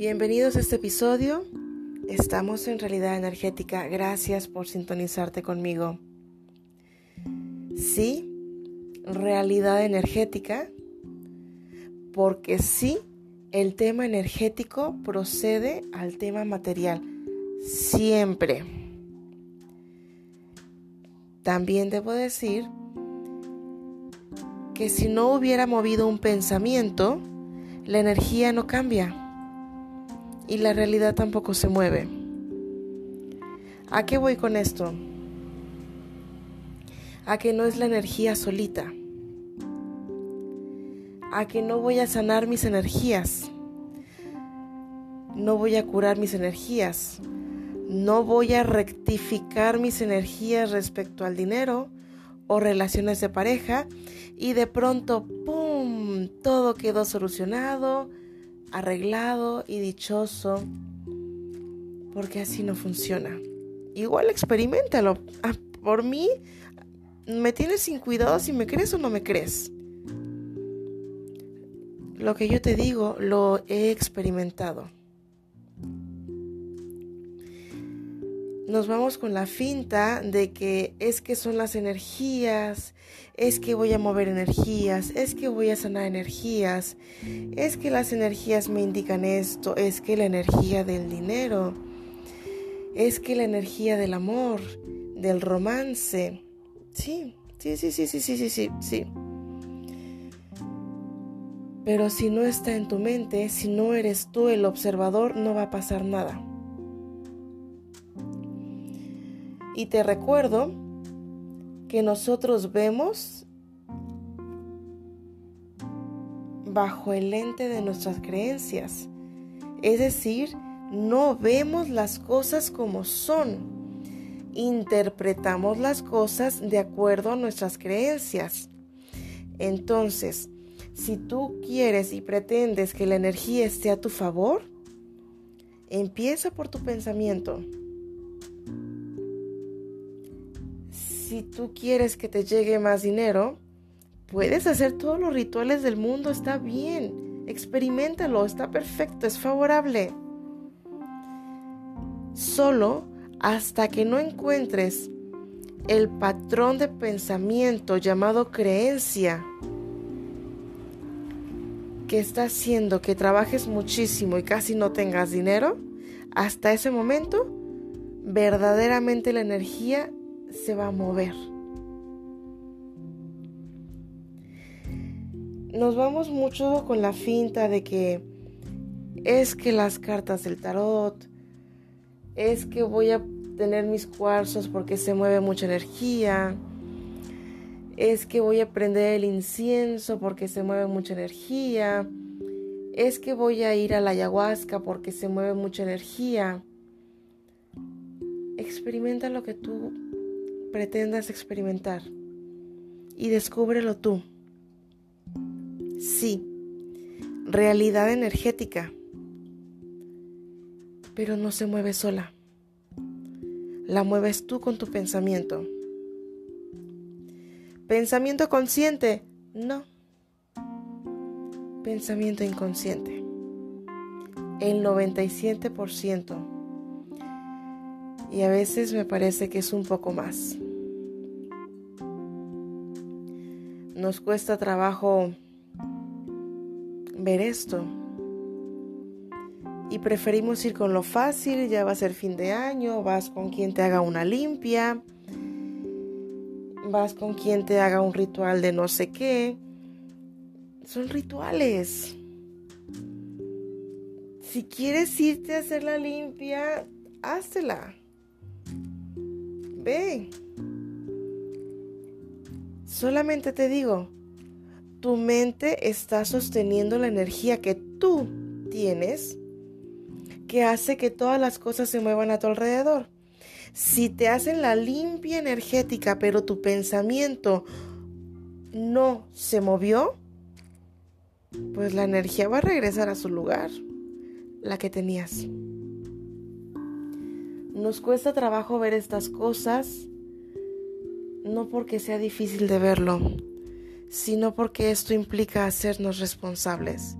Bienvenidos a este episodio. Estamos en realidad energética. Gracias por sintonizarte conmigo. Sí, realidad energética, porque sí, el tema energético procede al tema material. Siempre. También debo decir que si no hubiera movido un pensamiento, la energía no cambia y la realidad tampoco se mueve. ¿A qué voy con esto? A que no es la energía solita. A que no voy a sanar mis energías. No voy a curar mis energías. No voy a rectificar mis energías respecto al dinero o relaciones de pareja y de pronto, ¡pum!, todo quedó solucionado arreglado y dichoso, porque así no funciona. Igual experimentalo. Ah, por mí, me tienes sin cuidado si me crees o no me crees. Lo que yo te digo lo he experimentado. nos vamos con la finta de que es que son las energías, es que voy a mover energías, es que voy a sanar energías, es que las energías me indican esto, es que la energía del dinero, es que la energía del amor, del romance. Sí, sí, sí, sí, sí, sí, sí, sí. Pero si no está en tu mente, si no eres tú el observador, no va a pasar nada. Y te recuerdo que nosotros vemos bajo el lente de nuestras creencias. Es decir, no vemos las cosas como son. Interpretamos las cosas de acuerdo a nuestras creencias. Entonces, si tú quieres y pretendes que la energía esté a tu favor, empieza por tu pensamiento. Si tú quieres que te llegue más dinero, puedes hacer todos los rituales del mundo, está bien. Experimentalo, está perfecto, es favorable. Solo hasta que no encuentres el patrón de pensamiento llamado creencia que está haciendo que trabajes muchísimo y casi no tengas dinero, hasta ese momento verdaderamente la energía se va a mover. Nos vamos mucho con la finta de que es que las cartas del tarot, es que voy a tener mis cuarzos porque se mueve mucha energía, es que voy a prender el incienso porque se mueve mucha energía, es que voy a ir a la ayahuasca porque se mueve mucha energía. Experimenta lo que tú pretendas experimentar y descúbrelo tú. Sí, realidad energética, pero no se mueve sola. La mueves tú con tu pensamiento. Pensamiento consciente, no. Pensamiento inconsciente. El 97% y a veces me parece que es un poco más. Nos cuesta trabajo ver esto y preferimos ir con lo fácil, ya va a ser fin de año, vas con quien te haga una limpia, vas con quien te haga un ritual de no sé qué. Son rituales. Si quieres irte a hacer la limpia, háztela. Ve. Solamente te digo, tu mente está sosteniendo la energía que tú tienes que hace que todas las cosas se muevan a tu alrededor. Si te hacen la limpia energética, pero tu pensamiento no se movió, pues la energía va a regresar a su lugar, la que tenías. Nos cuesta trabajo ver estas cosas, no porque sea difícil de verlo, sino porque esto implica hacernos responsables.